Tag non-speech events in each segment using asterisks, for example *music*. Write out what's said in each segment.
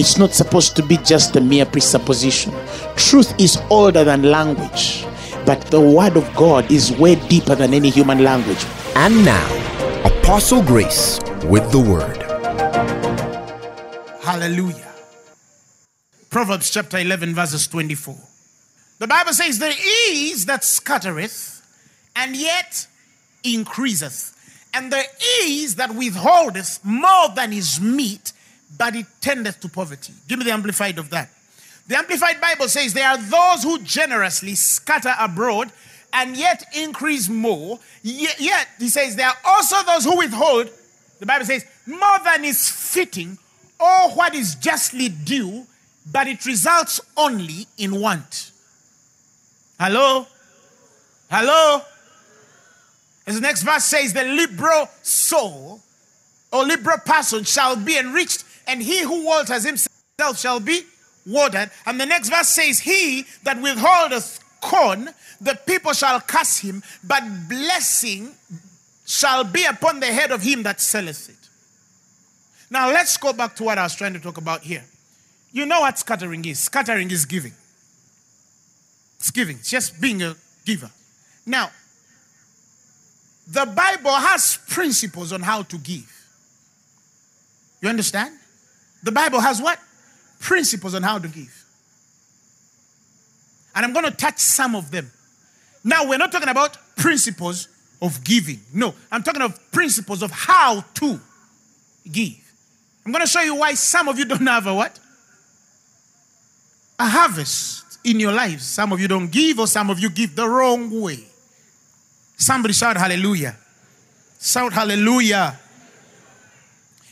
It's not supposed to be just a mere presupposition. Truth is older than language, but the word of God is way deeper than any human language. And now, Apostle Grace with the word. Hallelujah. Proverbs chapter 11, verses 24. The Bible says, There is that scattereth, and yet increaseth. And there is that withholdeth more than is meet, but it tendeth to poverty. Give me the amplified of that. The Amplified Bible says, There are those who generously scatter abroad and yet increase more. Yet, yet, he says, there are also those who withhold, the Bible says, more than is fitting or what is justly due, but it results only in want. Hello? Hello? As the next verse says, the liberal soul or liberal person shall be enriched, and he who waters himself shall be watered. And the next verse says, He that withholdeth corn, the people shall curse him, but blessing shall be upon the head of him that selleth it. Now let's go back to what I was trying to talk about here. You know what scattering is? Scattering is giving. It's giving, it's just being a giver. Now, the Bible has principles on how to give. You understand? The Bible has what? Principles on how to give. And I'm going to touch some of them. Now, we're not talking about principles of giving. No, I'm talking of principles of how to give. I'm going to show you why some of you don't have a what? A harvest in your lives. Some of you don't give, or some of you give the wrong way. Somebody shout hallelujah. Shout hallelujah.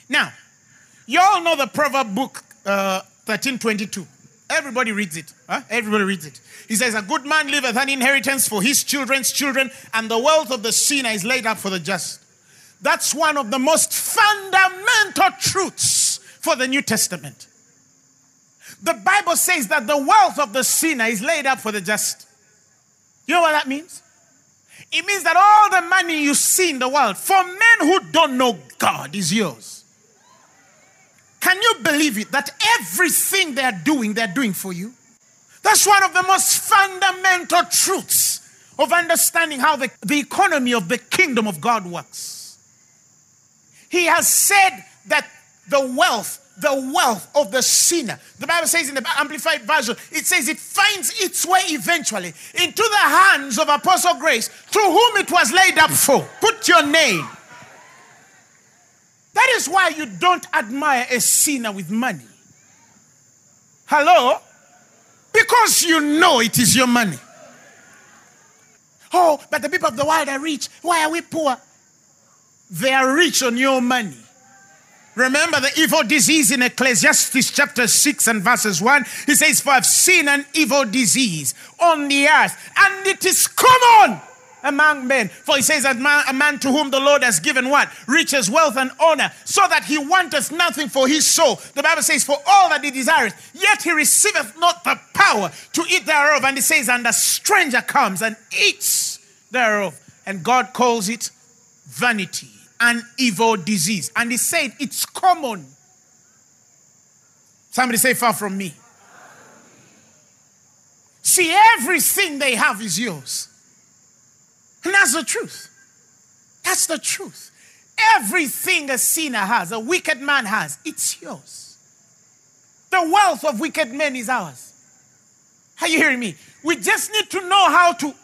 Now, you all know the proverb book uh, 1322. Everybody reads it. Huh? Everybody reads it. He says, A good man leaveth an inheritance for his children's children, and the wealth of the sinner is laid up for the just. That's one of the most fundamental truths for the New Testament. The Bible says that the wealth of the sinner is laid up for the just. You know what that means? It means that all the money you see in the world for men who don't know God is yours. Can you believe it that everything they're doing, they're doing for you? That's one of the most fundamental truths of understanding how the, the economy of the kingdom of God works. He has said that the wealth, the wealth of the sinner, the Bible says in the Amplified Version, it says it finds its way eventually into the hands of Apostle Grace, through whom it was laid up for. Put your name. That is why you don't admire a sinner with money. Hello? Because you know it is your money. Oh, but the people of the world are rich. Why are we poor? They are rich on your money. Remember the evil disease in Ecclesiastes chapter 6 and verses 1. He says, For I've seen an evil disease on the earth, and it is common among men. For he says, a man, a man to whom the Lord has given what? Riches, wealth, and honor, so that he wanteth nothing for his soul. The Bible says, For all that he desireth, yet he receiveth not the power to eat thereof. And he says, And a stranger comes and eats thereof. And God calls it vanity, an evil disease. And he said, It's common. Somebody say, Far from me. See, everything they have is yours. And that's the truth. That's the truth. Everything a sinner has, a wicked man has, it's yours. The wealth of wicked men is ours. Are you hearing me? We just need to know how to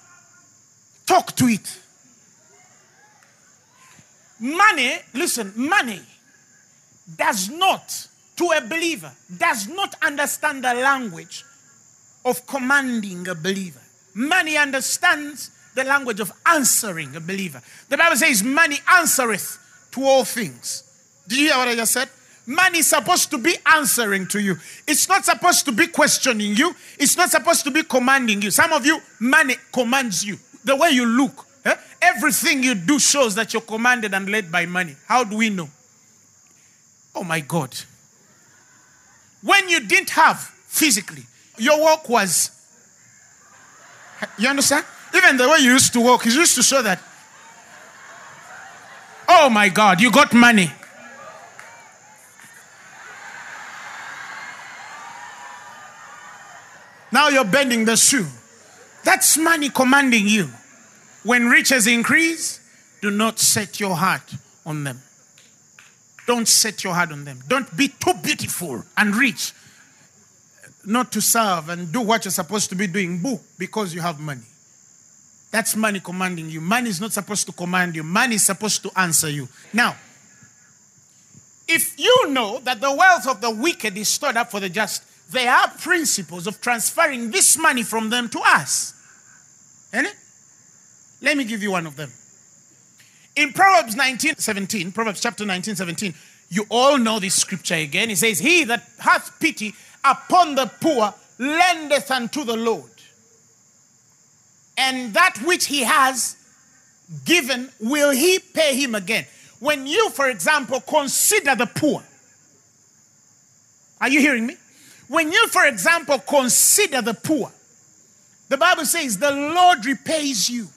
talk to it. Money, listen, money does not, to a believer, does not understand the language of commanding a believer. Money understands the language of answering a believer. The Bible says, Money answereth to all things. Did you hear what I just said? Money is supposed to be answering to you. It's not supposed to be questioning you. It's not supposed to be commanding you. Some of you, money commands you. The way you look, eh? everything you do shows that you're commanded and led by money. How do we know? Oh my God. When you didn't have physically, your work was. You understand? Even the way you used to walk, it used to show that. Oh my God, you got money. Now you're bending the shoe. That's money commanding you. When riches increase, do not set your heart on them. Don't set your heart on them. Don't be too beautiful and rich not to serve and do what you're supposed to be doing boo, because you have money. That's money commanding you. Money is not supposed to command you, money is supposed to answer you. Now, if you know that the wealth of the wicked is stored up for the just, there are principles of transferring this money from them to us. Any? Let me give you one of them. In Proverbs 19 17, Proverbs chapter 19 17, you all know this scripture again. It says, He that hath pity upon the poor lendeth unto the Lord. And that which he has given will he pay him again. When you, for example, consider the poor, are you hearing me? When you, for example, consider the poor, the Bible says the Lord repays you.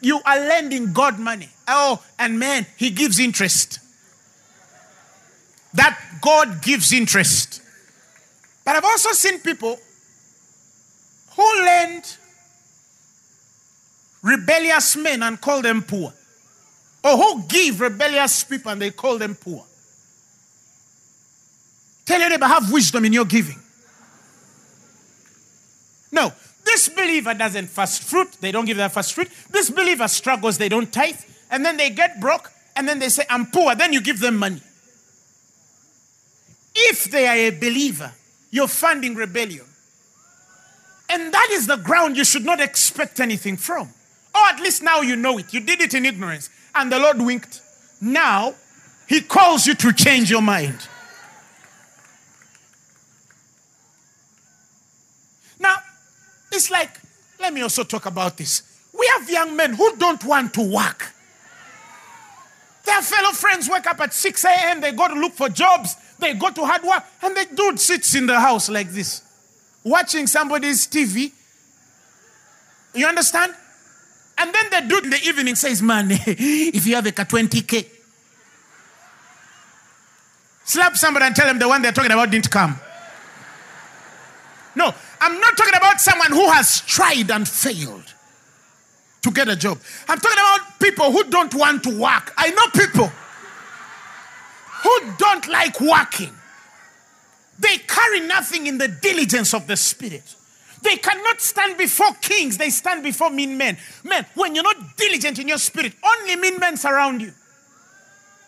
You are lending God money. Oh, and man, He gives interest. That God gives interest. But I've also seen people who lend rebellious men and call them poor, or who give rebellious people and they call them poor. Tell your neighbor, have wisdom in your giving. No, this believer doesn't fast fruit, they don't give their first fruit. This believer struggles, they don't tithe, and then they get broke, and then they say, I'm poor, then you give them money. If they are a believer, you're funding rebellion. And that is the ground you should not expect anything from. Or at least now you know it. You did it in ignorance, and the Lord winked. Now, He calls you to change your mind. Now, it's like, let me also talk about this. We have young men who don't want to work. Their fellow friends wake up at 6 a.m., they go to look for jobs, they go to hard work, and the dude sits in the house like this, watching somebody's TV. You understand? And then the dude in the evening says, Man, *laughs* if you have a 20K, slap somebody and tell them the one they're talking about didn't come. No, I'm not talking about someone who has tried and failed to get a job. I'm talking about people who don't want to work. I know people who don't like working. They carry nothing in the diligence of the Spirit. They cannot stand before kings, they stand before mean men. Men, when you're not diligent in your spirit, only mean men surround you.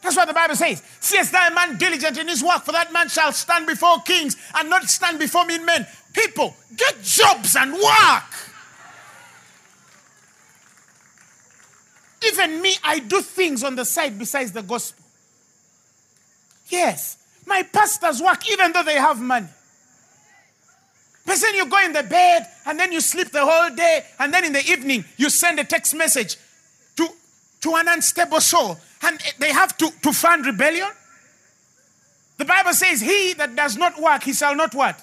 That's what the Bible says. Seest thou a man diligent in his work, for that man shall stand before kings and not stand before mean men. People, get jobs and work. Even me, I do things on the side besides the gospel. Yes, my pastors work even though they have money. Then you go in the bed and then you sleep the whole day, and then in the evening you send a text message to, to an unstable soul, and they have to, to fund rebellion. The Bible says, He that does not work, he shall not what?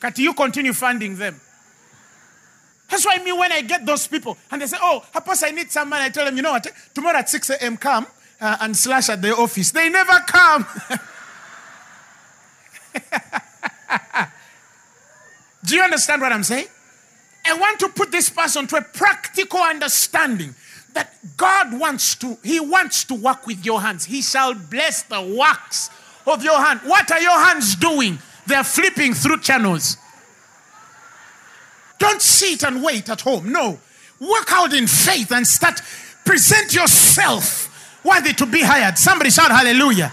But you continue funding them. That's why me, when I get those people and they say, Oh, Apostle, I need some money, I tell them, You know what? Tomorrow at 6 a.m., come uh, and slash at the office. They never come. *laughs* Do you understand what I'm saying? I want to put this person to a practical understanding that God wants to, He wants to work with your hands. He shall bless the works of your hand. What are your hands doing? They're flipping through channels. Don't sit and wait at home. No. Work out in faith and start, present yourself worthy to be hired. Somebody shout hallelujah.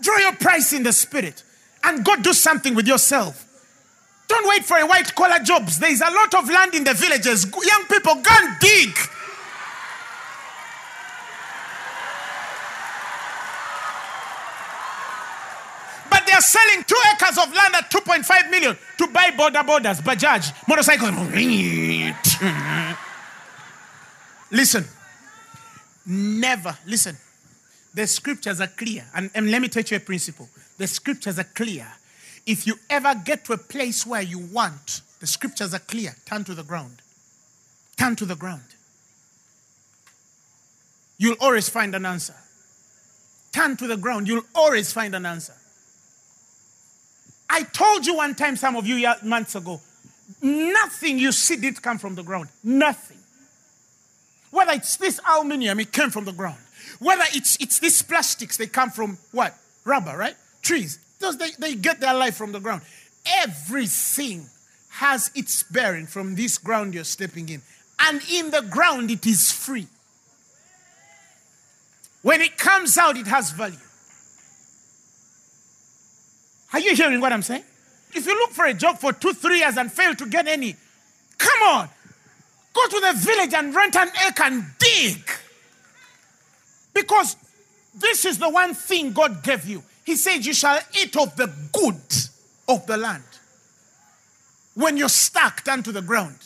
Draw your price in the spirit and go do something with yourself. Don't wait for a white collar jobs. There is a lot of land in the villages. Young people, go and dig. But they are selling two acres of land at 2.5 million to buy boda bodas, Bajaj, motorcycles. *laughs* listen, never, listen, the scriptures are clear. And, and let me teach you a principle. The scriptures are clear. If you ever get to a place where you want, the scriptures are clear. Turn to the ground. Turn to the ground. You'll always find an answer. Turn to the ground. You'll always find an answer. I told you one time, some of you months ago, nothing you see did come from the ground. Nothing. Whether it's this aluminium, it came from the ground. Whether it's, it's these plastics, they come from what? Rubber, right? Trees. Those, they, they get their life from the ground. Everything has its bearing from this ground you're stepping in. And in the ground, it is free. When it comes out, it has value. Are you hearing what I'm saying? If you look for a job for two, three years and fail to get any, come on, go to the village and rent an acre and dig. Because this is the one thing God gave you. He said, You shall eat of the good of the land. When you're stuck, turn to the ground.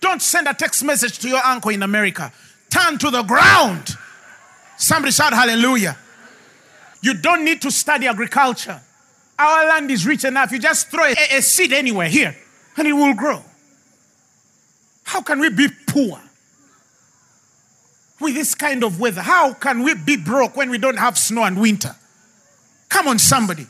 Don't send a text message to your uncle in America. Turn to the ground. Somebody shout hallelujah. You don't need to study agriculture. Our land is rich enough. You just throw a, a seed anywhere here and it will grow. How can we be poor with this kind of weather? How can we be broke when we don't have snow and winter? Come on, somebody.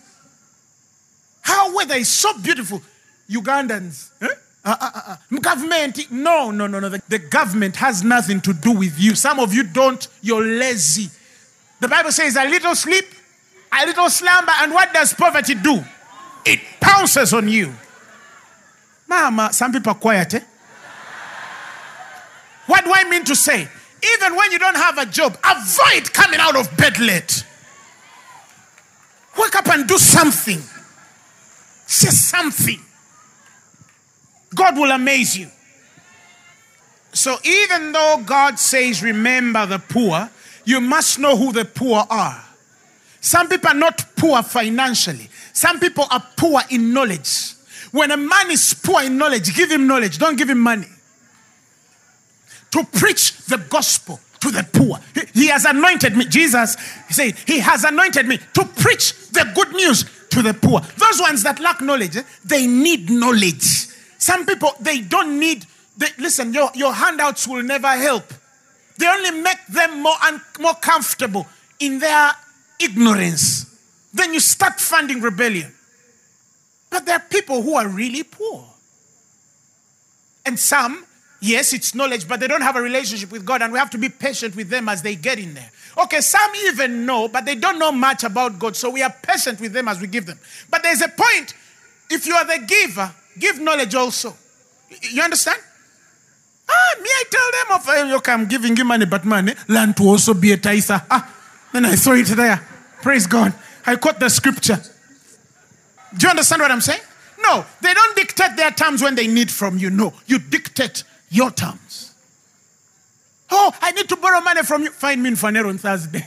How weather is so beautiful. Ugandans, eh? uh, uh, uh, uh, government, no, no, no, no. The, the government has nothing to do with you. Some of you don't, you're lazy. The Bible says a little sleep a little slumber, and what does poverty do? It pounces on you. Mama, some people are quiet. Eh? What do I mean to say? Even when you don't have a job, avoid coming out of bed late. Wake up and do something. Say something. God will amaze you. So, even though God says, remember the poor, you must know who the poor are. Some people are not poor financially, some people are poor in knowledge. When a man is poor in knowledge, give him knowledge, don't give him money. To preach the gospel to the poor. He, he has anointed me. Jesus said, He has anointed me to preach the good news to the poor. Those ones that lack knowledge, eh, they need knowledge. Some people, they don't need, they, listen, your, your handouts will never help. They only make them more, un, more comfortable in their ignorance, then you start funding rebellion. But there are people who are really poor. And some, yes, it's knowledge, but they don't have a relationship with God, and we have to be patient with them as they get in there. Okay, some even know, but they don't know much about God, so we are patient with them as we give them. But there's a point if you are the giver, give knowledge also. You understand? Ah, me, I tell them, of, okay, I'm giving you money, but money, learn to also be a tither. Ah, then I throw it there. Praise God. I quote the scripture. Do you understand what I'm saying? No, they don't dictate their terms when they need from you. No, you dictate your terms. Oh, I need to borrow money from you. Find me in Phaneroo on Thursday.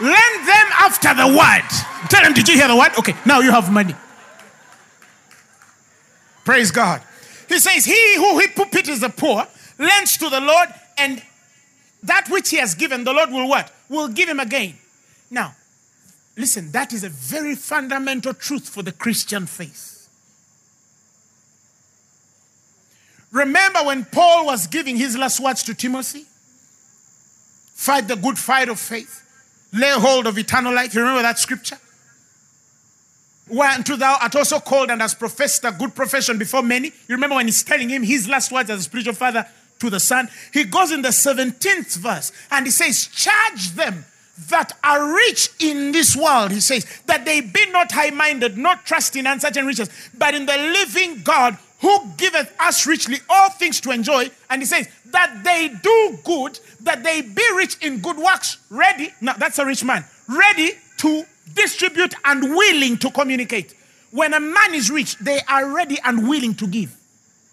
Lend them after the word. Tell them, did you hear the word? Okay, now you have money. Praise God. He says, He who he pities the poor lends to the Lord, and that which he has given, the Lord will what? Will give him again. Now, listen, that is a very fundamental truth for the Christian faith. Remember when Paul was giving his last words to Timothy? Fight the good fight of faith, lay hold of eternal life. You remember that scripture? Whereunto thou art also called and hast professed a good profession before many. You remember when he's telling him his last words as a spiritual father to the Son? He goes in the 17th verse and he says, Charge them that are rich in this world, he says, that they be not high minded, not trusting in uncertain riches, but in the living God who giveth us richly all things to enjoy. And he says, that they do good, that they be rich in good works, ready. Now, that's a rich man, ready to distribute and willing to communicate. When a man is rich, they are ready and willing to give.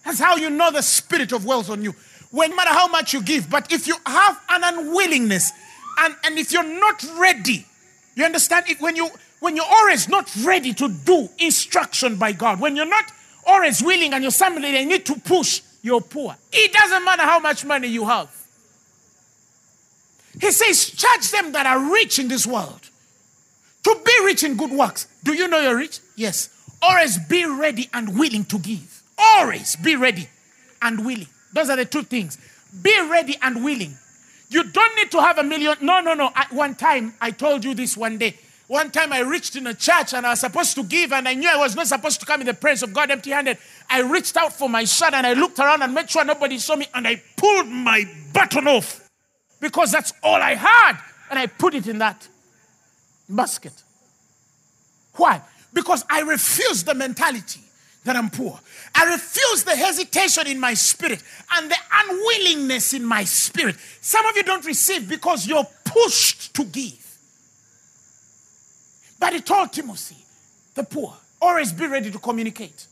That's how you know the spirit of wealth on you. When no matter how much you give, but if you have an unwillingness, and, and if you're not ready, you understand? If when you when you're always not ready to do instruction by God, when you're not always willing and you're somebody they need to push, you're poor. It doesn't matter how much money you have. He says, Charge them that are rich in this world to be rich in good works. Do you know you're rich? Yes. Always be ready and willing to give. Always be ready and willing. Those are the two things. Be ready and willing. You don't need to have a million. No, no, no. I, one time, I told you this one day. One time I reached in a church and I was supposed to give, and I knew I was not supposed to come in the presence of God empty handed. I reached out for my shirt and I looked around and made sure nobody saw me, and I pulled my button off because that's all I had. And I put it in that basket. Why? Because I refuse the mentality that I'm poor. I refuse the hesitation in my spirit and the unwillingness in my spirit. Some of you don't receive because you're pushed to give. But he told Timothy, the poor, always be ready to communicate.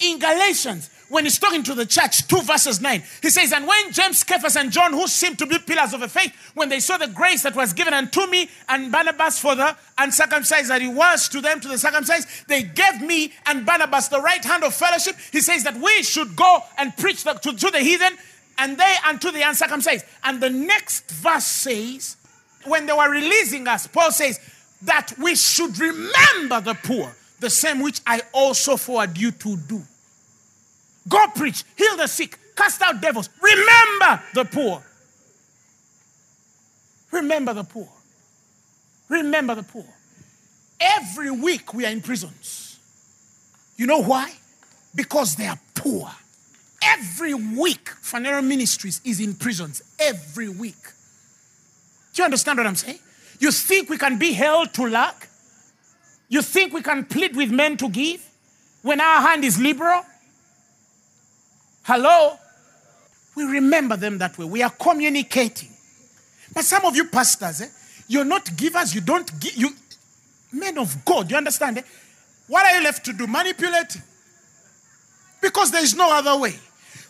In Galatians, when he's talking to the church, 2 verses 9, he says, And when James, Cephas, and John, who seemed to be pillars of the faith, when they saw the grace that was given unto me and Barnabas for the uncircumcised that he was to them, to the circumcised, they gave me and Barnabas the right hand of fellowship. He says that we should go and preach the, to, to the heathen and they unto the uncircumcised. And the next verse says, when they were releasing us, Paul says, that we should remember the poor, the same which I also forward you to do. Go preach, heal the sick, cast out devils. Remember the poor. Remember the poor. Remember the poor. Every week we are in prisons. You know why? Because they are poor. Every week, Phaneroo Ministries is in prisons. Every week. Do you understand what I'm saying? You think we can be held to lack? You think we can plead with men to give when our hand is liberal? Hello? We remember them that way. We are communicating. But some of you pastors, eh, you're not givers, you don't give, you, men of God, you understand? Eh? What are you left to do? Manipulate? Because there is no other way.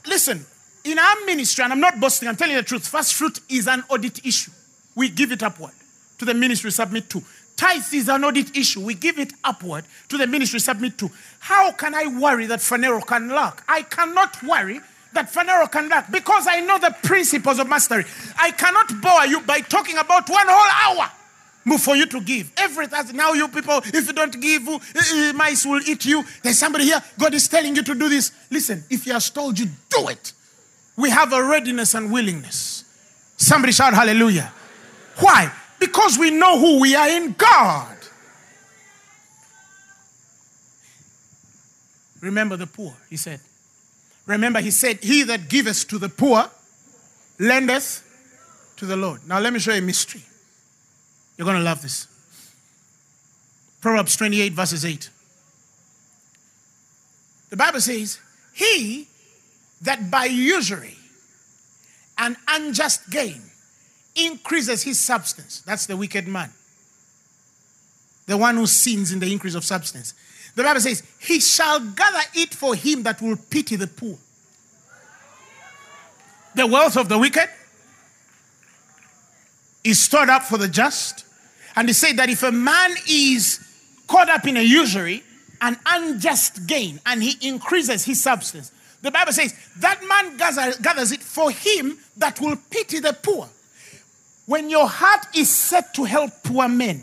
Listen, in our ministry, and I'm not boasting, I'm telling you the truth, first fruit is an audit issue. We give it upward to the ministry submit to. Tithe is an audit issue. We give it upward to the ministry submit to. How can I worry that Phaneroo can lack? I cannot worry that Phaneroo can lack because I know the principles of mastery. I cannot bore you by talking about one whole hour for you to give. Everything. Now, you people, if you don't give, uh, uh, mice will eat you. There's somebody here. God is telling you to do this. Listen, if He has told you, do it. We have a readiness and willingness. Somebody shout hallelujah. Why? Because we know who we are in God. Remember the poor, he said. Remember, he said, He that giveth to the poor lendeth to the Lord. Now, let me show you a mystery. You're going to love this. Proverbs 28, verses 8. The Bible says, He that by usury and unjust gain increases his substance. That's the wicked man. The one who sins in the increase of substance. The Bible says, He shall gather it for him that will pity the poor. The wealth of the wicked is stored up for the just. And he said that if a man is caught up in a usury, an unjust gain, and he increases his substance, the Bible says that man gathers it for him that will pity the poor. When your heart is set to help poor men,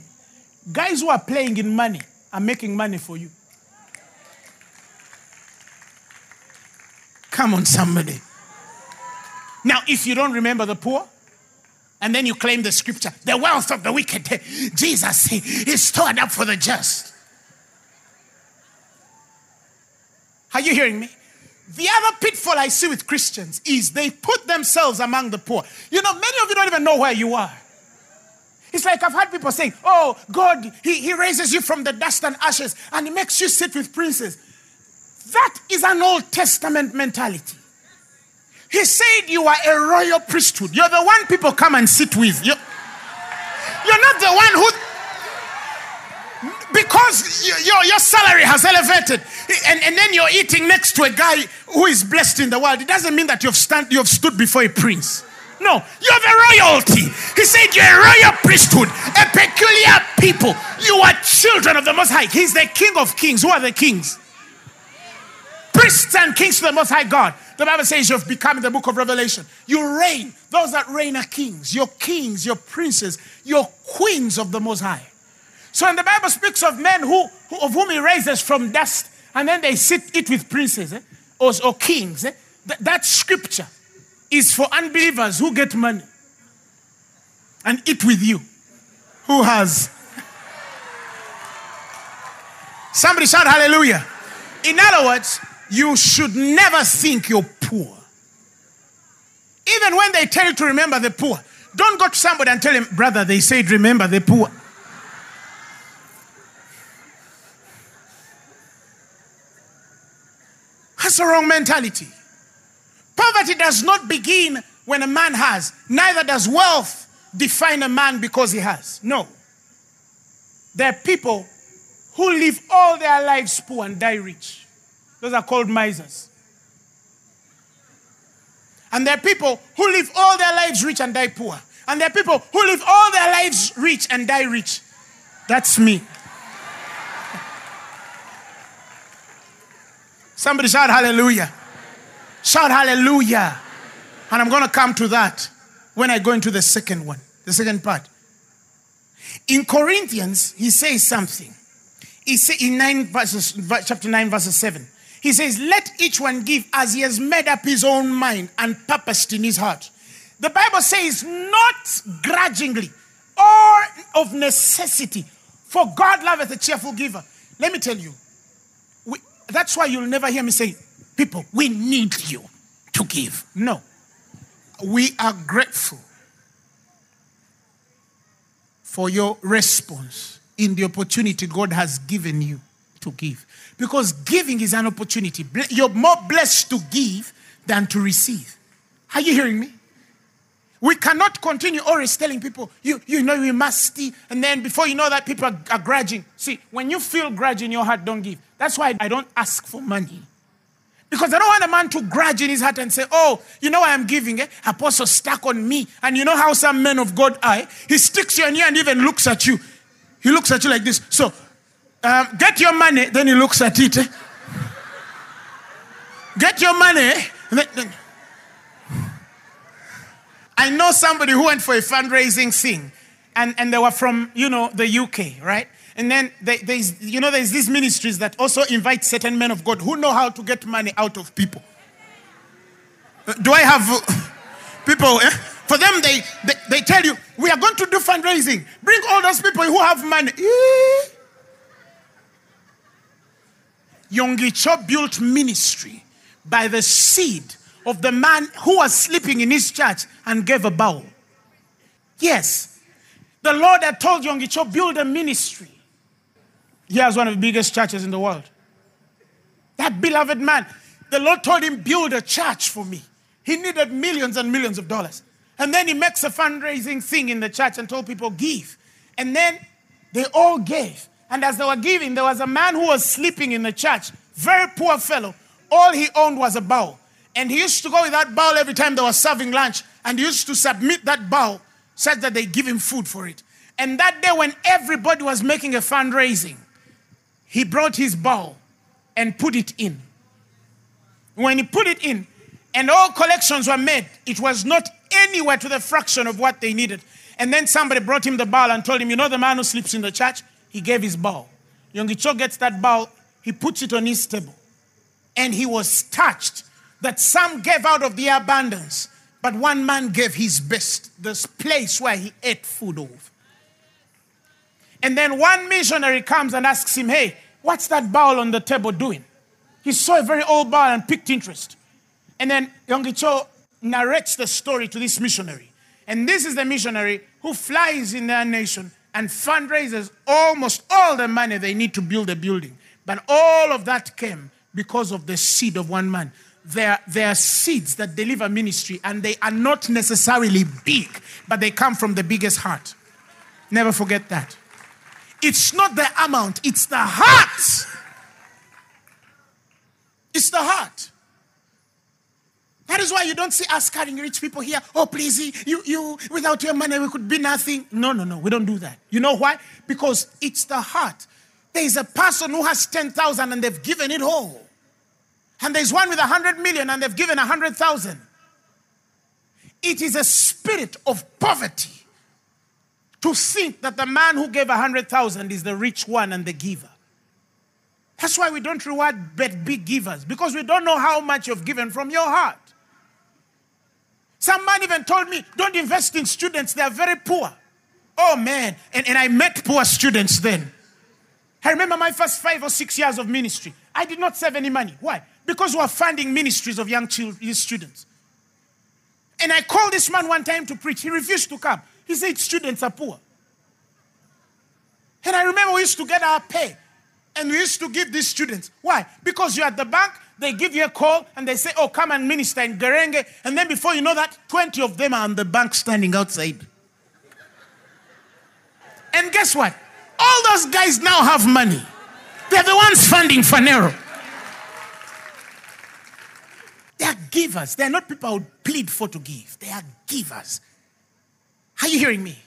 guys who are playing in money are making money for you. Come on, somebody. Now, if you don't remember the poor, and then you claim the scripture, the wealth of the wicked, Jesus is stored up for the just. Are you hearing me? The other pitfall I see with Christians is they put themselves among the poor. You know, many of you don't even know where you are. It's like I've heard people saying, Oh, God, he, he raises you from the dust and ashes and He makes you sit with princes. That is an Old Testament mentality. He said you are a royal priesthood. You're the one people come and sit with. You're, you're not the one who because your, your salary has elevated and, and then you're eating next to a guy who is blessed in the world, it doesn't mean that you've, stand, you've stood before a prince. No, you're the royalty. He said you're a royal priesthood, a peculiar people. You are children of the Most High. He's the King of kings. Who are the kings? Priests and kings to the Most High God. The Bible says you've become in the book of Revelation. You reign. Those that reign are kings. You're kings, you're princes, you're queens of the Most High. So when the Bible speaks of men who, who of whom he raises from dust, and then they sit eat with princes eh, or, or kings, eh, th- that scripture is for unbelievers who get money and eat with you. Who has? Somebody shout hallelujah. In other words, you should never think you're poor. Even when they tell you to remember the poor, don't go to somebody and tell him, brother, they said remember the poor. That's the wrong mentality. Poverty does not begin when a man has, neither does wealth define a man because he has. No. There are people who live all their lives poor and die rich. Those are called misers. And there are people who live all their lives rich and die poor. And there are people who live all their lives rich and die rich. That's me. Somebody shout hallelujah. Shout hallelujah. And I'm going to come to that when I go into the second one, the second part. In Corinthians, he says something. He say in 9 verses, chapter 9, verses 7. He says, Let each one give as he has made up his own mind and purposed in his heart. The Bible says, not grudgingly or of necessity, for God loveth a cheerful giver. Let me tell you, that's why you'll never hear me say, People, we need you to give. No. We are grateful for your response in the opportunity God has given you to give. Because giving is an opportunity. You're more blessed to give than to receive. Are you hearing me? We cannot continue always telling people, you, you know, you must, see. and then before you know that, people are, are grudging. See, when you feel grudge in your heart, don't give. That's why I don't ask for money. Because I don't want a man to grudge in his heart and say, Oh, you know I'm giving? Eh? Apostle stuck on me. And you know how some men of God are? He sticks you in here and even looks at you. He looks at you like this. So, um, get your money, then he looks at it. Eh? Get your money. Then, then. I know somebody who went for a fundraising thing, and, and they were from, you know, the UK, right? And then there's, you know, there's these ministries that also invite certain men of God who know how to get money out of people. Do I have people? Eh? For them, they, they, they tell you, we are going to do fundraising. Bring all those people who have money. Yonggi Cho built ministry by the seed of the man who was sleeping in his church and gave a bowl. Yes, the Lord had told Yonggi Cho build a ministry. He has one of the biggest churches in the world. That beloved man, the Lord told him, build a church for me. He needed millions and millions of dollars. And then he makes a fundraising thing in the church and told people, give. And then they all gave. And as they were giving, there was a man who was sleeping in the church, very poor fellow. All he owned was a bowl. And he used to go with that bowl every time they were serving lunch. And he used to submit that bowl such that they give him food for it. And that day, when everybody was making a fundraising, he brought his bowl and put it in. When he put it in, and all collections were made, it was not anywhere to the fraction of what they needed. And then somebody brought him the bowl and told him, You know the man who sleeps in the church? He gave his bowl. Yonggi Cho gets that bowl, he puts it on his table. And he was touched that some gave out of their abundance, but one man gave his best, this place where he ate food of. And then one missionary comes and asks him, Hey, what's that bowl on the table doing? He saw a very old bowl and picked interest. And then Yonggi Cho narrates the story to this missionary. And this is the missionary who flies in their nation and fundraises almost all the money they need to build a building. But all of that came because of the seed of one man. There, there are seeds that deliver ministry, and they are not necessarily big, but they come from the biggest heart. Never forget that. It's not the amount, it's the heart. It's the heart. That is why you don't see us carrying rich people here. Oh, please, you, you, without your money, we could be nothing. No, no, no, we don't do that. You know why? Because it's the heart. There is a person who has 10,000 and they've given it all. And there's one with 100 million and they've given 100,000. It is a spirit of poverty to think that the man who gave 100,000 is the rich one and the giver. That's why we don't reward big givers because we don't know how much you've given from your heart. Some man even told me, don't invest in students, they are very poor. Oh man, and, and I met poor students then. I remember my first five or six years of ministry. I did not save any money. Why? Because we were funding ministries of young children, students. And I called this man one time to preach. He refused to come. He said, Students are poor. And I remember we used to get our pay and we used to give these students. Why? Because you're at the bank, they give you a call and they say, Oh, come and minister in Gerenge. And then before you know that, 20 of them are on the bank standing outside. And guess what? All those guys now have money. They're the ones funding Phaneroo. They are givers. They are not people who plead for to give. They are givers. Are you hearing me?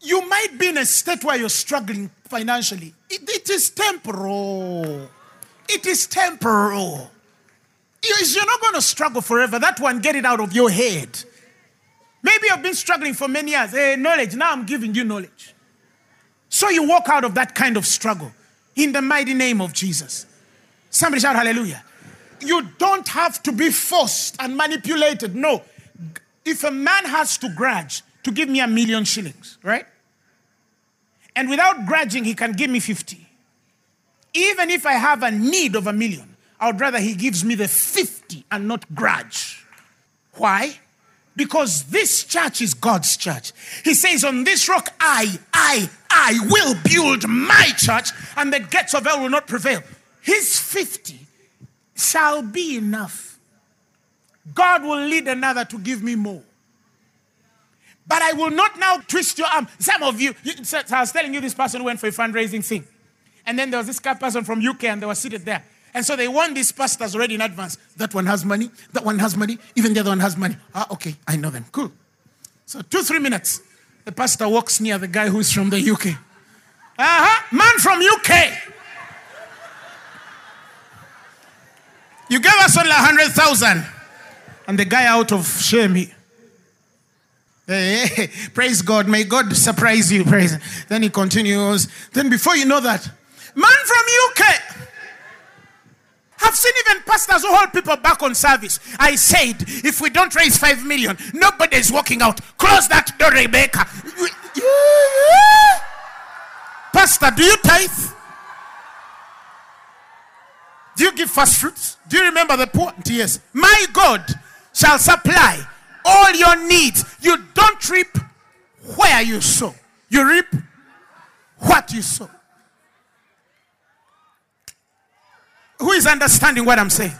You might be in a state where you're struggling financially. it, it is temporal. It is temporal. You're not going to struggle forever. That one, get it out of your head. Maybe you've been struggling for many years. Hey, knowledge, now I'm giving you knowledge. So you walk out of that kind of struggle in the mighty name of Jesus. Somebody shout hallelujah. You don't have to be forced and manipulated. No. If a man has to grudge to give me a million shillings, right? And without grudging, he can give me 50. Even if I have a need of a million, I would rather he gives me the 50 and not grudge. Why? Because this church is God's church. He says, On this rock, I, I, I will build my church, and the gates of hell will not prevail. His 50 shall be enough. God will lead another to give me more. But I will not now twist your arm. Some of you, I was telling you, this person went for a fundraising thing. And then there was this guy, person from UK and they were seated there. And so they won these pastors already in advance. That one has money, that one has money, even the other one has money. Ah, okay, I know them. Cool. So two, three minutes, the pastor walks near the guy who's from the UK. Uh-huh, man from UK. You gave us only a hundred thousand. And the guy out of shame, he, hey, eh, hey, *laughs* praise God. May God surprise you. Praise. Then he continues. Then before you know that, man from UK. I've seen even pastors who hold people back on service. I said, if we don't raise five million, nobody is walking out. Close that door, Rebecca. Pastor, do you tithe? Do you give first fruits? Do you remember the poor? Yes. My God shall supply all your needs. You don't reap where you sow, you reap what you sow. Who is understanding what I'm saying?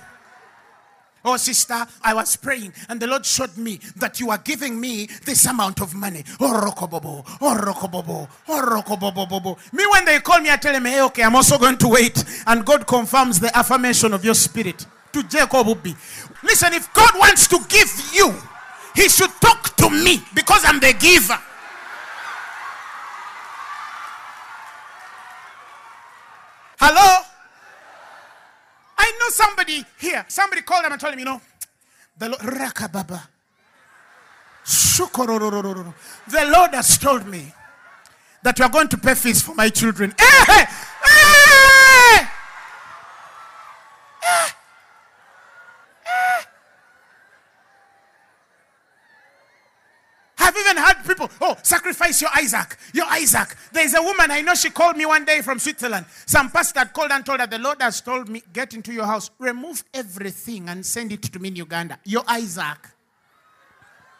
Oh, sister, I was praying and the Lord showed me that you are giving me this amount of money. Oh, rokobobo, oh, rokobobo, oh, rokobobo. Me, when they call me, I tell them, hey, okay, I'm also going to wait. And God confirms the affirmation of your spirit to Jacob will be. Listen, if God wants to give you, He should talk to me because I'm the giver. Hello? I know somebody here. Somebody called them and told him, you know, the Lord, Rakababa. The Lord has told me that you are going to pay fees for my children. Hey, hey, hey. I've even sacrifice your Isaac, your Isaac. There's a woman I know, she called me one day from Switzerland. Some pastor called and told her, The Lord has told me, get into your house, remove everything and send it to me in Uganda. Your Isaac.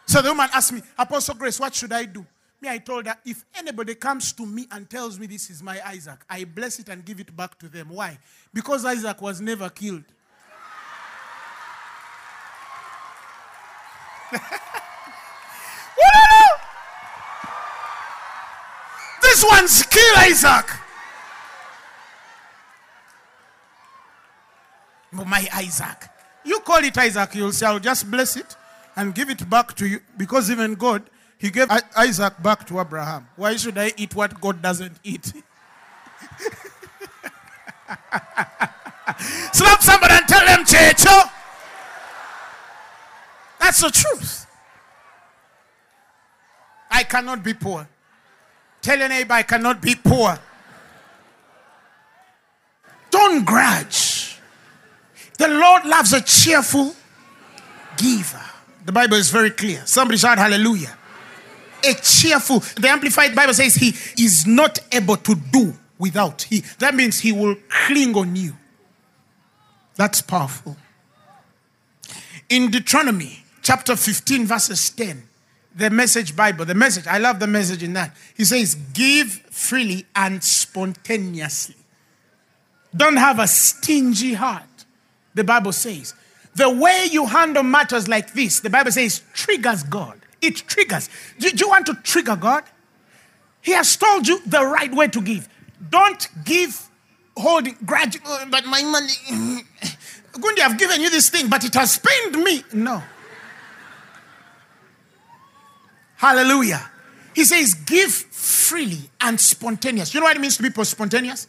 So the woman asked me, Apostle Grace, what should I do? Me, I told her, if anybody comes to me and tells me this is my Isaac, I bless it and give it back to them. Why? Because Isaac was never killed. *laughs* This one's kill Isaac. Oh, my Isaac. You call it Isaac, you'll say, I'll just bless it and give it back to you. Because even God, He gave Isaac back to Abraham. Why should I eat what God doesn't eat? *laughs* Slap somebody and tell them, Checho. Oh. That's the truth. I cannot be poor. Tell your neighbor, I cannot be poor. Don't grudge. The Lord loves a cheerful giver. The Bible is very clear. Somebody shout hallelujah. A cheerful. The Amplified Bible says he is not able to do without. He that means he will cling on you. That's powerful. In Deuteronomy chapter 15, verses 10, the message Bible, the message, I love the message in that. He says, Give freely and spontaneously. Don't have a stingy heart. The Bible says, the way you handle matters like this, the Bible says, triggers God. It triggers. Do, you want to trigger God? He has told you the right way to give. Don't give holding grudge, "Oh, but my money. *laughs* Gundi, I've given you this thing, but it has pained me. No. Hallelujah. He says, give freely and spontaneous. You know what it means to be spontaneous?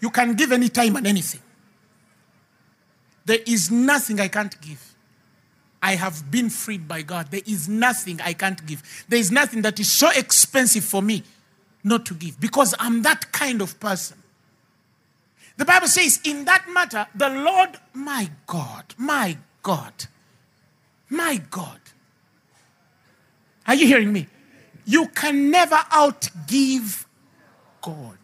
You can give any time and anything. There is nothing I can't give. I have been freed by God. There is nothing I can't give. There is nothing that is so expensive for me not to give because I'm that kind of person. The Bible says, in that matter, the Lord, my God, my God, my God. Are you hearing me? You can never outgive God.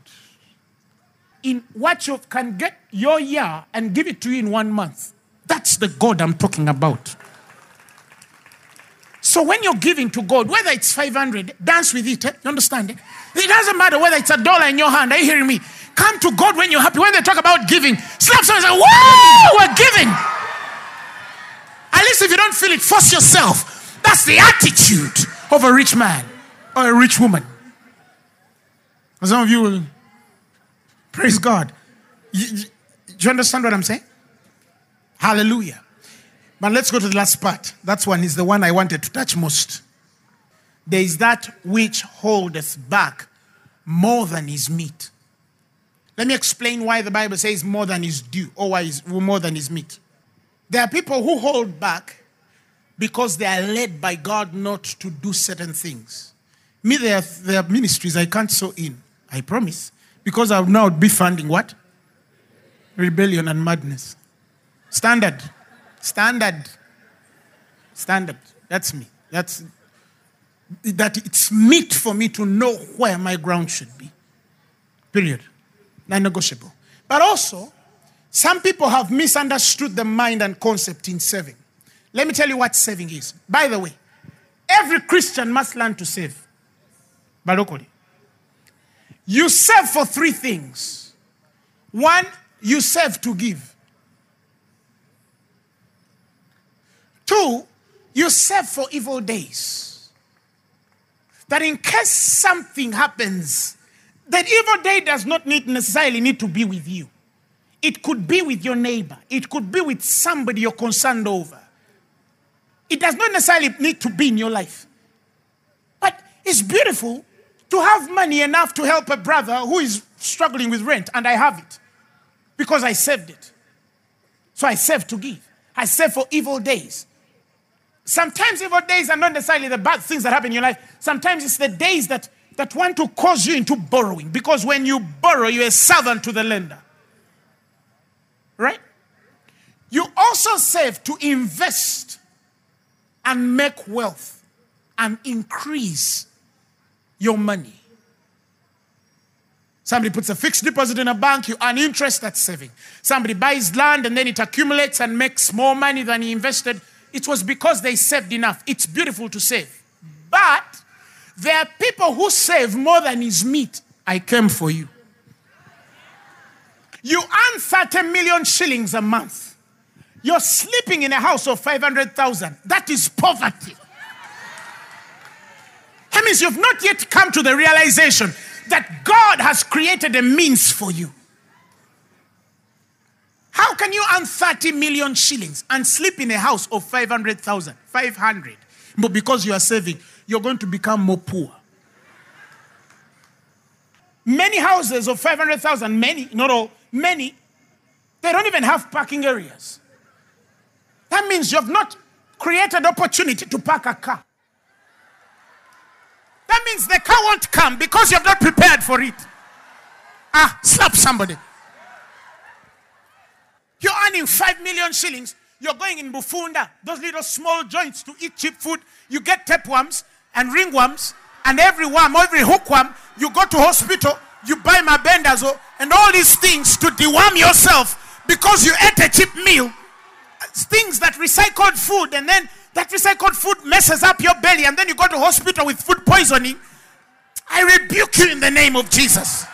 In what you can get your year and give it to you in one month. That's the God I'm talking about. So when you're giving to God, whether it's 500, dance with it. eh? You understand it? It doesn't matter whether it's a dollar in your hand. Are you hearing me? Come to God when you're happy. When they talk about giving, slap someone and say, Whoa, we're giving. At least if you don't feel it, force yourself. That's the attitude of a rich man or a rich woman. Some of you will praise God. You- do you understand what I'm saying? Hallelujah. But let's go to the last part. That one is the one I wanted to touch most. There is that which holdeth back more than is meat. Let me explain why the Bible says more than is due or why is more than is meat. There are people who hold back because they are led by God not to do certain things. Me, there are, there are ministries I can't sow in. I promise. Because I will now be funding what? Rebellion and madness. Standard. Standard. Standard. That's me. That's that it's meat for me to know where my ground should be. Period. Non negotiable. But also, some people have misunderstood the mind and concept in saving. Let me tell you what saving is. By the way, every Christian must learn to save. Balokole. You save for three things. One, you save to give. Two, you save for evil days. That in case something happens, that evil day does not need necessarily need to be with you. It could be with your neighbor. It could be with somebody you're concerned over. It does not necessarily need to be in your life. But it's beautiful to have money enough to help a brother who is struggling with rent, and I have it because I saved it. So I save to give. I save for evil days. Sometimes evil days are not necessarily the bad things that happen in your life. Sometimes it's the days that, that want to cause you into borrowing. Because when you borrow, you're a servant to the lender. Right? You also save to invest and make wealth and increase your money. Somebody puts a fixed deposit in a bank, you earn interest, that's saving. Somebody buys land and then it accumulates and makes more money than he invested. It was because they saved enough. It's beautiful to save. But there are people who save more than is meat. I came for you. You earn 30 million shillings a month. You're sleeping in a house of 500,000. That is poverty. That means you've not yet come to the realization that God has created a means for you. How can you earn 30 million shillings and sleep in a house of 500,000? 500. But because you are saving, you're going to become more poor. Many houses of 500,000, many, not all, many, they don't even have parking areas. That means you have not created opportunity to park a car. That means the car won't come because you have not prepared for it. Ah, slap somebody. You're earning 5 million shillings. You're going in Bufunda, those little small joints to eat cheap food. You get tapeworms and ringworms and every worm, every hookworm. You go to hospital, you buy mabendazo and all these things to deworm yourself because you ate a cheap meal. Things that recycled food and then that recycled food messes up your belly and then you go to hospital with food poisoning. I rebuke you in the name of Jesus.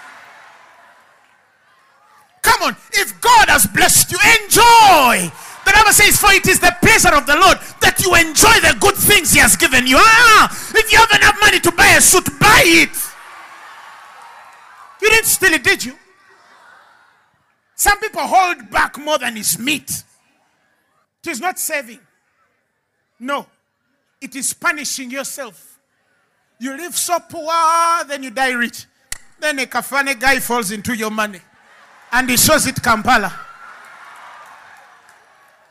Come on. If God has blessed you, enjoy. The Bible says, For it is the pleasure of the Lord that you enjoy the good things He has given you. Ah, if you have enough money to buy a suit, buy it. You didn't steal it, did you? Some people hold back more than is meat. It is not saving. No, it is punishing yourself. You live so poor, then you die rich. Then a kafane guy falls into your money and he shows it Kampala.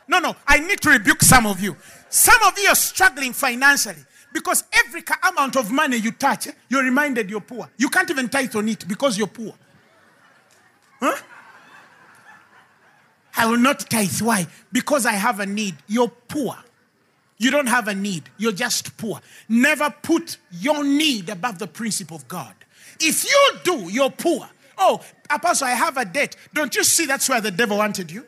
No, no, I need to rebuke some of you. Some of you are struggling financially because every amount of money you touch, eh, you're reminded you're poor. You can't even tithe on it because you're poor. Huh? I will not tithe. Why? Because I have a need. You're poor. You don't have a need. You're just poor. Never put your need above the principle of God. If you do, you're poor. Oh, Apostle, I have a debt. Don't you see that's where the devil wanted you?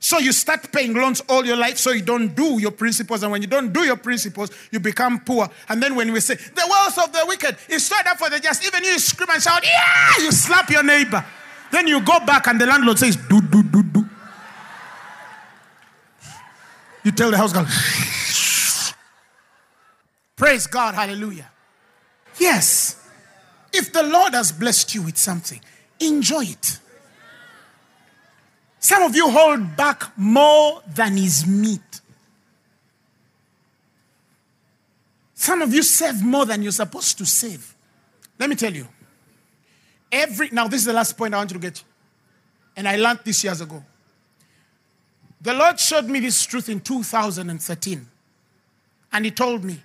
So you start paying loans all your life so you don't do your principles. And when you don't do your principles, you become poor. And then when we say, the wealth of the wicked is stored up for the just, even you scream and shout, yeah, you slap your neighbor. Then you go back and the landlord says, do, do, do, do. You tell the house girl, praise God, hallelujah. Yes. If the Lord has blessed you with something, enjoy it. Some of you hold back more than is meat. Some of you save more than you're supposed to save. Let me tell you. Every now, this is the last point I want you to get. And I learned this years ago. The Lord showed me this truth in 2013. And He told me,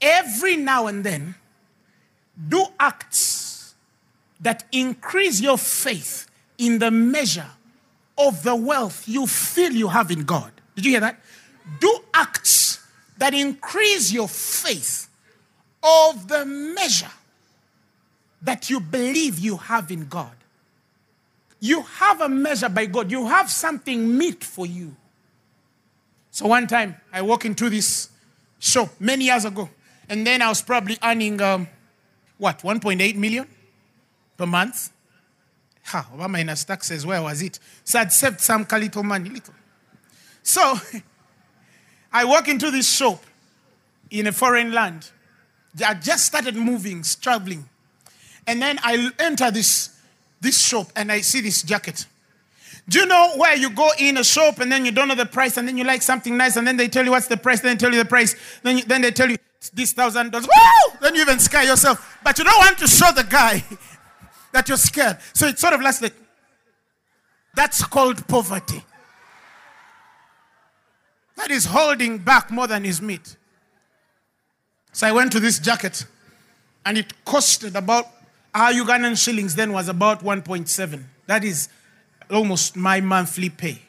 every now and then, do acts that increase your faith in the measure of the wealth you feel you have in God. Did you hear that? Do acts that increase your faith of the measure that you believe you have in God. You have a measure by God, you have something meet for you. So one time I walk into this shop many years ago, and then I was probably earning um, what 1.8 million per month. Ha, Obama minus taxes, where was it? So I'd saved some little money, little. So *laughs* I walk into this shop in a foreign land. I just started moving, traveling. And then I enter this, this shop and I see this jacket. Do you know where you go in a shop and then you don't know the price and then you like something nice and then they tell you what's the price, then they tell you the price, then, you, then they tell you this thousand dollars. Then you even scare yourself. But you don't want to show the guy *laughs* that you're scared. So it's sort of like that's called poverty. That is holding back more than his meat. So I went to this jacket and it costed about our Ugandan shillings then was about 1.7. That is almost my monthly pay.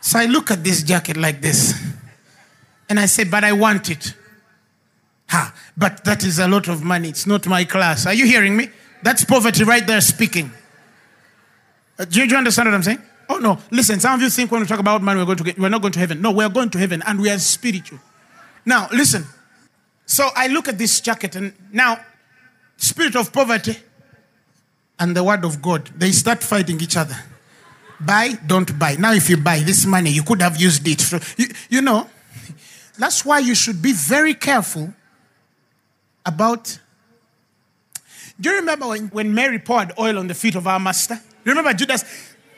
So I look at this jacket like this and I say, but I want it. Ha, but that is a lot of money. It's not my class. Are you hearing me? That's poverty right there speaking. Uh, do, you, do, you, understand what I'm saying? Oh no, listen. Some of you think when we talk about money, we're going to get, we're not going to heaven. No, we're going to heaven, and we are spiritual. Now, listen. So I look at this jacket, and now, spirit of poverty and the word of God, they start fighting each other. Buy, don't buy. Now, if you buy this money, you could have used it. You, you know, that's why you should be very careful about. Do you remember when, when Mary poured oil on the feet of our master? Remember Judas?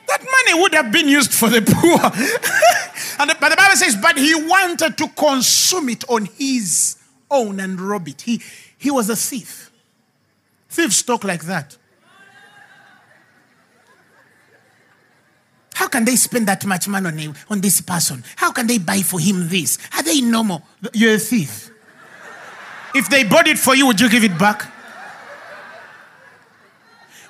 That money would have been used for the poor. *laughs* and the, but the Bible says, but he wanted to consume it on his own and rob it. He, he was a thief. Thieves talk like that. How can they spend that much money on, him, on this person? How can they buy for him this? Are they normal? You're a thief. If they bought it for you, would you give it back?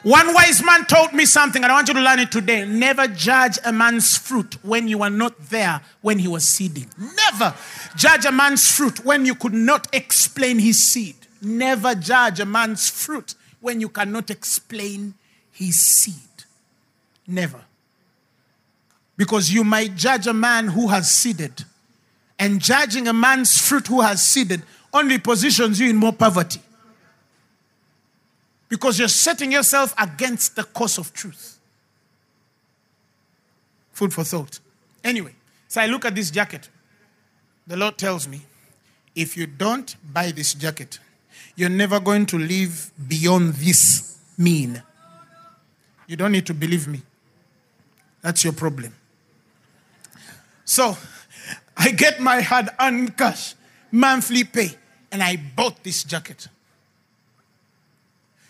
One wise man told me something, and I want you to learn it today. Never judge a man's fruit when you are not there when he was seeding. Never judge a man's fruit when you could not explain his seed. Never judge a man's fruit when you cannot explain his seed. Never. Because you might judge a man who has seeded, and judging a man's fruit who has seeded only positions you in more poverty because you're setting yourself against the course of truth. Food for thought. Anyway, so I look at this jacket. The Lord tells me, if you don't buy this jacket, you're never going to live beyond this mean. You don't need to believe me. That's your problem. So I get my hard earned cash, monthly pay, and I bought this jacket.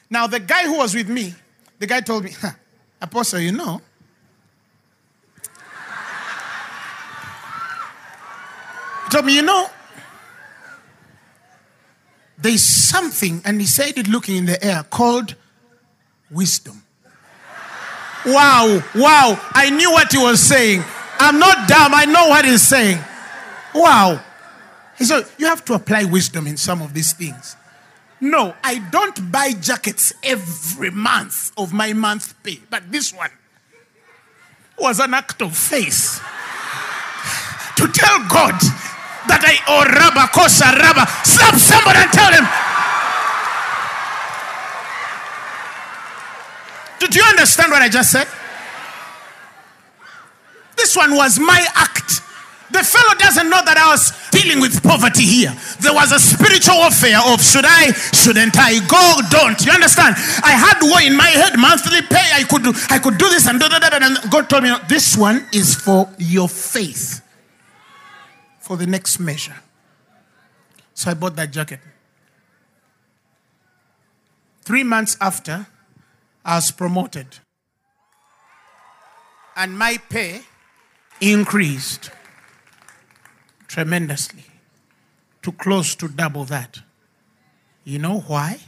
Now, the guy who was with me, the guy told me, Apostle, you know, he told me, you know, there's something, and he said it looking in the air, called wisdom. Wow, wow, I knew what he was saying. I'm not dumb, I know what he's saying. Wow. He said, You have to apply wisdom in some of these things. No, I don't buy jackets every month of my month pay. But this one was an act of faith. to tell God that I owe oh, rubber, kosa rubber. Slap somebody and tell him. Did you understand what I just said? This one was my act the fellow doesn't know that I was dealing with poverty here. There was a spiritual warfare of should I, shouldn't I, go, don't. You understand? I had war in my head, monthly pay. I could do, I could do this and do that. And God told me, this one is for your faith, for the next measure. So I bought that jacket. Three months after, I was promoted. And my pay increased tremendously to close to double that. You know why?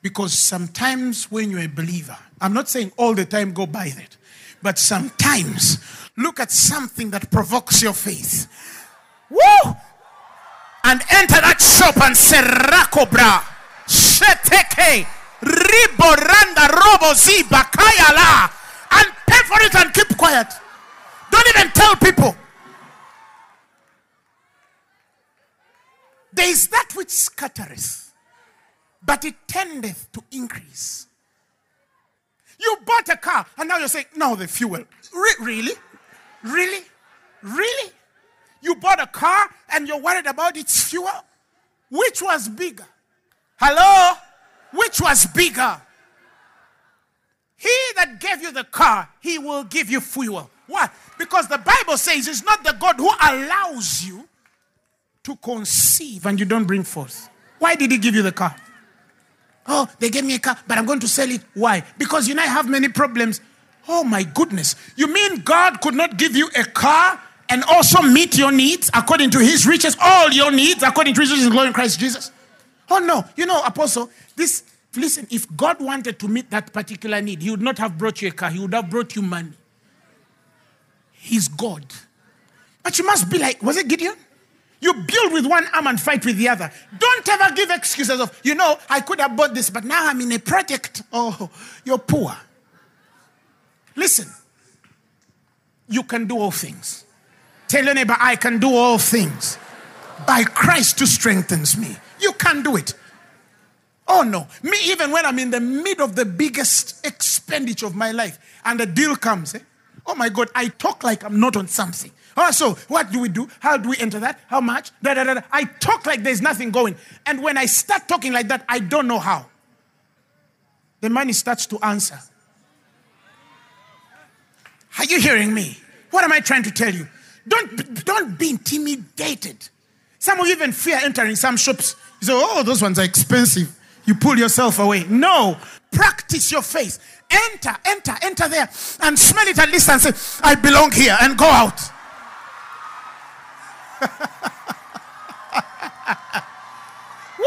Because sometimes when you're a believer, I'm not saying all the time go by that, but sometimes look at something that provokes your faith. Woo! And enter that shop and say, Rakobra, Sheteke, Riboranda, Robo Ziba, Kayala, and pay for it and keep quiet. Don't even tell people. There is that which scattereth, but it tendeth to increase. You bought a car and now you're saying, no, the fuel. Re- really? Really? Really? You bought a car and you're worried about its fuel? Which was bigger? Hello? Which was bigger? He that gave you the car, he will give you fuel. Why? Because the Bible says it's not the God who allows you to conceive and you don't bring forth. Why did he give you the car? Oh, they gave me a car, but I'm going to sell it. Why? Because you know I have many problems. Oh my goodness. You mean God could not give you a car and also meet your needs according to his riches, all your needs according to his riches in glory in Christ Jesus? Oh no. You know, Apostle, this listen, if God wanted to meet that particular need, he would not have brought you a car, he would have brought you money. He's God. But you must be like, was it Gideon? You build with one arm and fight with the other. Don't ever give excuses of, you know, I could have bought this, but now I'm in a project. Oh, you're poor. Listen, you can do all things. Tell your neighbor, I can do all things by Christ who strengthens me. You can do it. Oh no, me even when I'm in the mid of the biggest expenditure of my life and the deal comes, eh? Oh my God, I talk like I'm not on something. Oh, so what do we do? How do we enter that? How much? Da, da, da, da. I talk like there's nothing going. And when I start talking like that, I don't know how. The money starts to answer. Are you hearing me? What am I trying to tell you? Don't, don't be intimidated. Some of you even fear entering some shops. You say, oh, those ones are expensive. You pull yourself away. No. Practice your faith. Enter, enter, enter there and smell it at least and say, I belong here and go out. *laughs* Woo!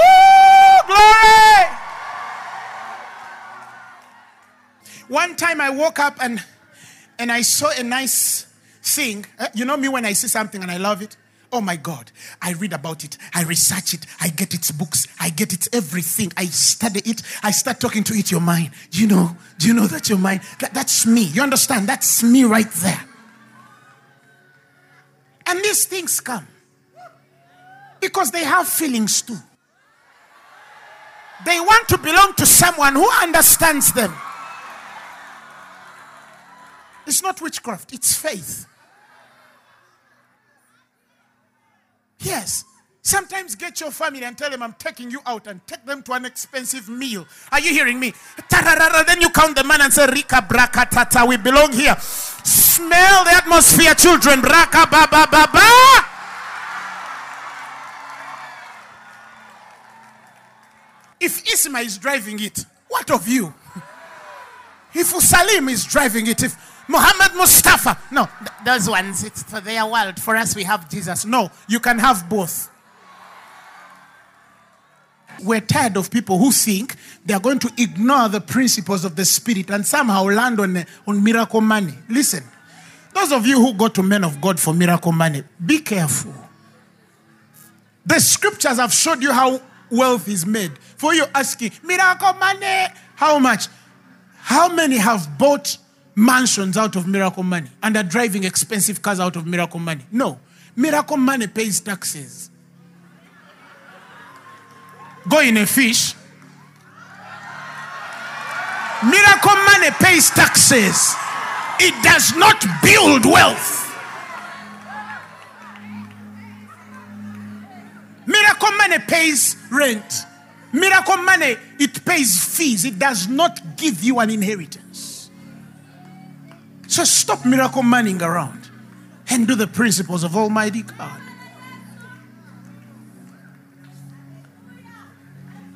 Glory! One time I woke up and and I saw a nice thing. Eh, You know me when I see something and I love it? Oh my God. I read about it. I research it. I get its books. I get its everything. I study it. I start talking to it, your mind. Do you know? Do you know that your mind? That, that's me. You understand? That's me right there. And these things come because they have feelings too. They want to belong to someone who understands them. It's not witchcraft, it's faith. Yes. Sometimes get your family and tell them I'm taking you out and take them to an expensive meal. Are you hearing me? Then you count the man and say, Rika braka tata, we belong here. Smell the atmosphere, children. Braka ba ba ba ba. If Isma is driving it, what of you? *laughs* If Usalim is driving it, if Muhammad Mustafa, no, th- those ones, it's for their world. For us, we have Jesus. No, you can have both. We're tired of people who think they're going to ignore the principles of the Spirit and somehow land on, on miracle money. Listen, those of you who go to men of God for miracle money, be careful. The scriptures have showed you how wealth is made. For you asking, miracle money, how much? How many have bought mansions out of miracle money and are driving expensive cars out of miracle money? No. Miracle money pays taxes. Go in a fish. Miracle money pays taxes. It does not build wealth. Miracle money pays rent. Miracle money, it pays fees. It does not give you an inheritance. So stop miracle moneying around and do the principles of Almighty God.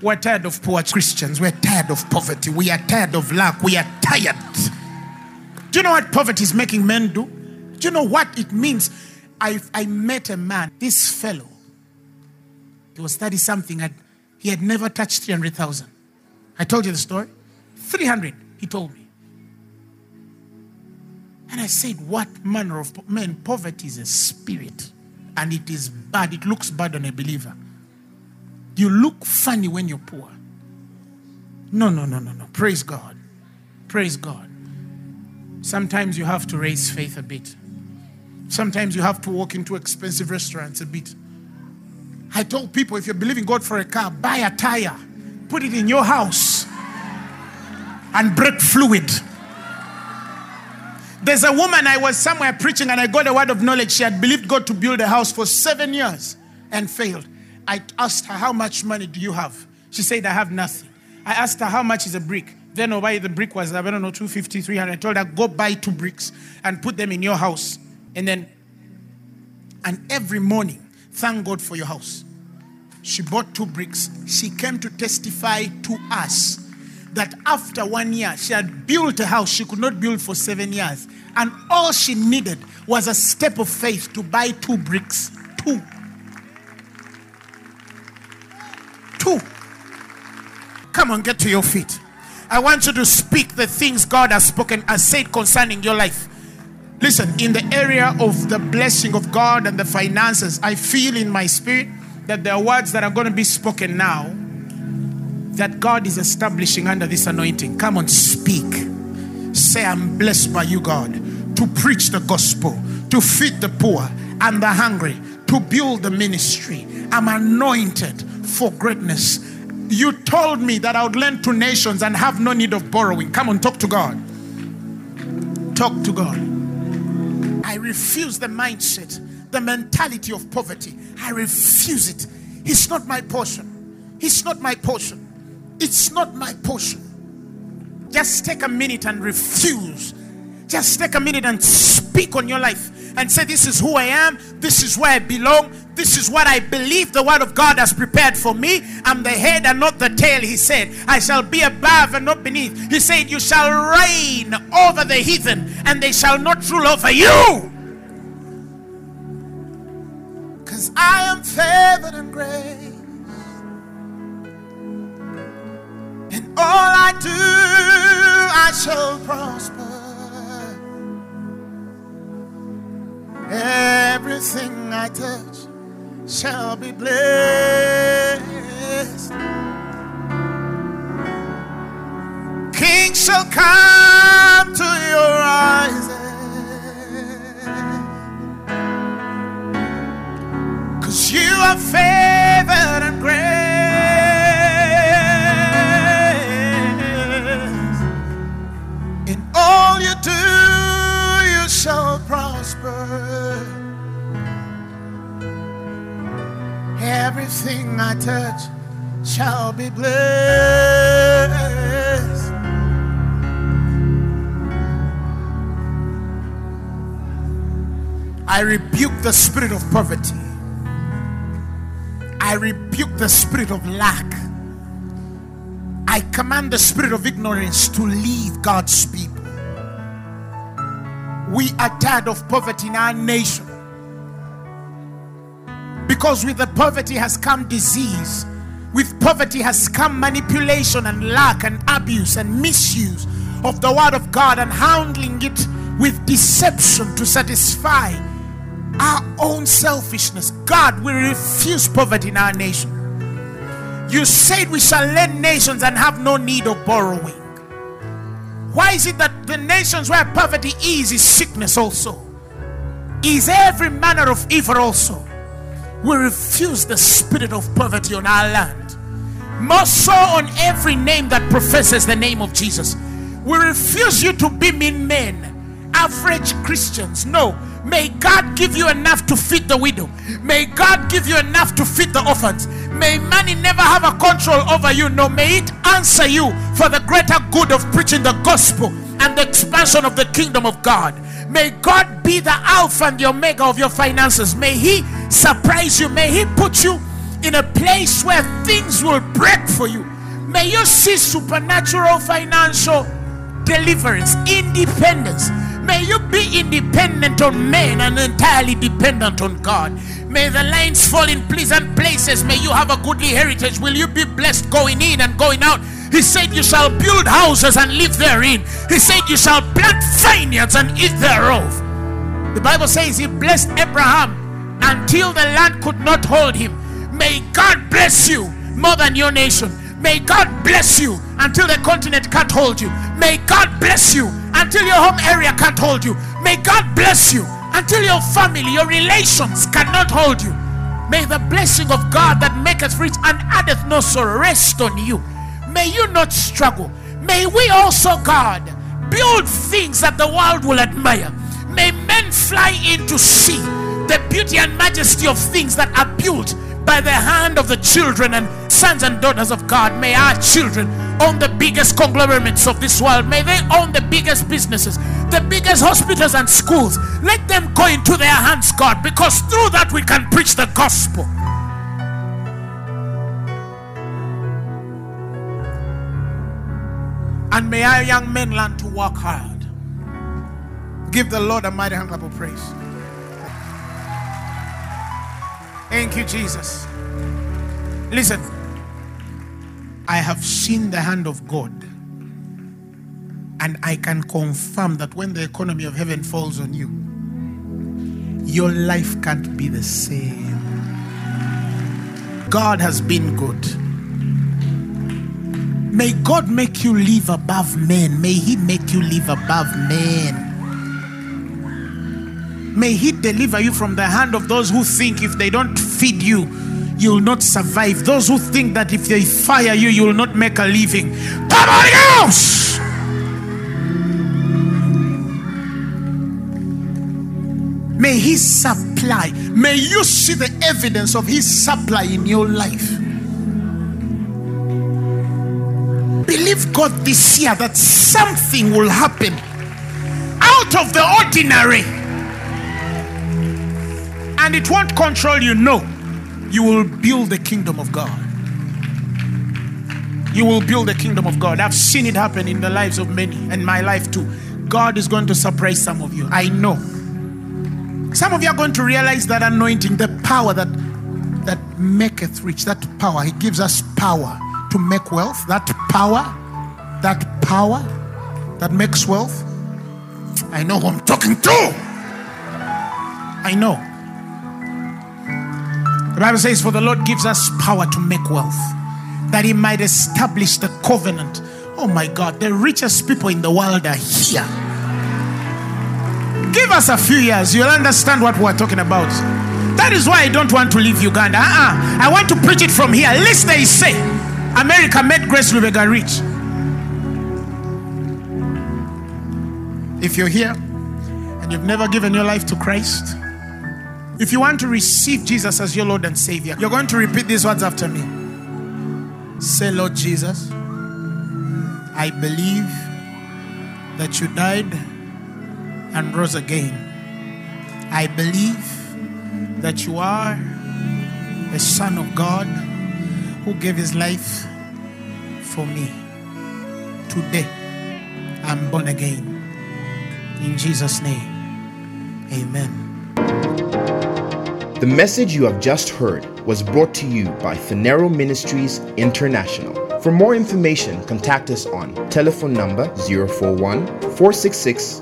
We're tired of poor Christians. We're tired of poverty. We are tired of lack. We are tired. Do you know what poverty is making men do? Do you know what it means? I, I met a man, this fellow, he was 30 something, and he had never touched 300,000. I told you the story. 300, he told me. And I said, What manner of man? Poverty is a spirit, and it is bad. It looks bad on a believer. You look funny when you're poor. No, no, no, no, no. Praise God. Praise God. Sometimes you have to raise faith a bit. Sometimes you have to walk into expensive restaurants a bit. I told people if you're believing God for a car, buy a tire, put it in your house, and break fluid. There's a woman I was somewhere preaching and I got a word of knowledge. She had believed God to build a house for seven years and failed. I asked her, How much money do you have? She said, I have nothing. I asked her, How much is a brick? Then oh, over the brick was, I don't know, 250, 300. I told her, Go buy two bricks and put them in your house. And then, and every morning, thank God for your house. She bought two bricks. She came to testify to us that after one year, she had built a house she could not build for seven years. And all she needed was a step of faith to buy two bricks. Two. Two. Come on, get to your feet. I want you to speak the things God has spoken, and said concerning your life. Listen, in the area of the blessing of God and the finances, I feel in my spirit that there are words that are going to be spoken now that God is establishing under this anointing. Come on, speak. Say, I'm blessed by you, God, to preach the gospel, to feed the poor and the hungry, to build the ministry. I'm anointed for greatness. You told me that I would lend to nations and have no need of borrowing. Come on, talk to God. Talk to God. I refuse the mindset, the mentality of poverty. I refuse it. It's not my portion. It's not my portion. It's not my portion. Just take a minute and refuse Just take a minute and speak on your life and say, This is who I am, this is where I belong, this is what I believe the word of God has prepared for me. I'm the head and not the tail, he said. I shall be above and not beneath. He said, You shall reign over the heathen, and they shall not rule over you. Because I am favored and grace. All I do, I shall prosper. Everything I touch shall be blessed. Kings shall come to your eyes. Cause you are favored and grace. Do, you shall prosper. Everything I touch shall be blessed. I rebuke the spirit of poverty. I rebuke the spirit of lack. I command the spirit of ignorance to leave God's people. We are tired of poverty in our nation. Because with the poverty has come disease. With poverty has come manipulation and lack and abuse and misuse of the word of God and handling it with deception to satisfy our own selfishness. God will refuse poverty in our nation. You said we shall lend nations and have no need of borrowing. Why is it that the nations where poverty is, is sickness also? Is every manner of evil also? We refuse the spirit of poverty on our land. More so on every name that professes the name of Jesus. We refuse you to be mean men, average Christians. No, May God give you enough to feed the widow. May God give you enough to feed the orphans. May money never have a control over you. No, may it answer you for the greater good of preaching the gospel and the expansion of the kingdom of God. May God be the Alpha and the Omega of your finances. May He surprise you. May He put you in a place where things will break for you. May you see supernatural financial deliverance, independence. May you be independent on men and entirely dependent on God. May the lines fall in pleasant places. May you have a goodly heritage. Will you be blessed going in and going out? He said, You shall build houses and live therein. He said, You shall plant vineyards and eat thereof. The Bible says He blessed Abraham until the land could not hold him. May God bless you more than your nation. May God bless you until the continent can't hold you. May God bless you until your home area can't hold you. May God bless you until your family, your relations cannot hold you. May the blessing of God that maketh rich and addeth no sorrow rest on you. May you not struggle. May we also, God, build things that the world will admire. May men fly in to see the beauty and majesty of things that are built by the hand of the children and sons and daughters of God. May our children own the biggest conglomerates of this world. May they own the biggest businesses, the biggest hospitals and schools. Let them go into their hands, God, because through that we can preach the gospel. And may our young men learn to work hard. Give the Lord a mighty hand clap of praise. Thank you, Jesus. Listen, I have seen the hand of God, and I can confirm that when the economy of heaven falls on you, your life can't be the same. God has been good. May God make you live above men. May He make you live above men. May He deliver you from the hand of those who think if they don't feed you, you'll not survive. Those who think that if they fire you, you'll not make a living. Come on! May He supply. May you see the evidence of His supply in your life. Believe God this year that something will happen out of the ordinary. And it won't control you. No. You will build the kingdom of God. You will build the kingdom of God. I've seen it happen in the lives of many, and my life too. God is going to surprise some of you. I know. Some of you are going to realize that anointing, the power that that maketh rich, that power. He gives us power to make wealth. That power, that power that makes wealth. I know who I'm talking to. I know. The Bible says, For the Lord gives us power to make wealth, that He might establish the covenant. Oh my God, the richest people in the world are here. Give us a few years, you'll understand what we're talking about. That is why I don't want to leave Uganda. Uh-uh. I want to preach it from here. At least they say America made Grace Lubega rich. If you're here and you've never given your life to Christ, if you want to receive Jesus as your Lord and Savior, you're going to repeat these words after me. Say, Lord Jesus, I believe that you died and rose again. I believe that you are the Son of God who gave his life for me. Today, I'm born again. In Jesus' name, amen. The message you have just heard was brought to you by Phaneroo Ministries International. For more information, contact us on telephone number 041 466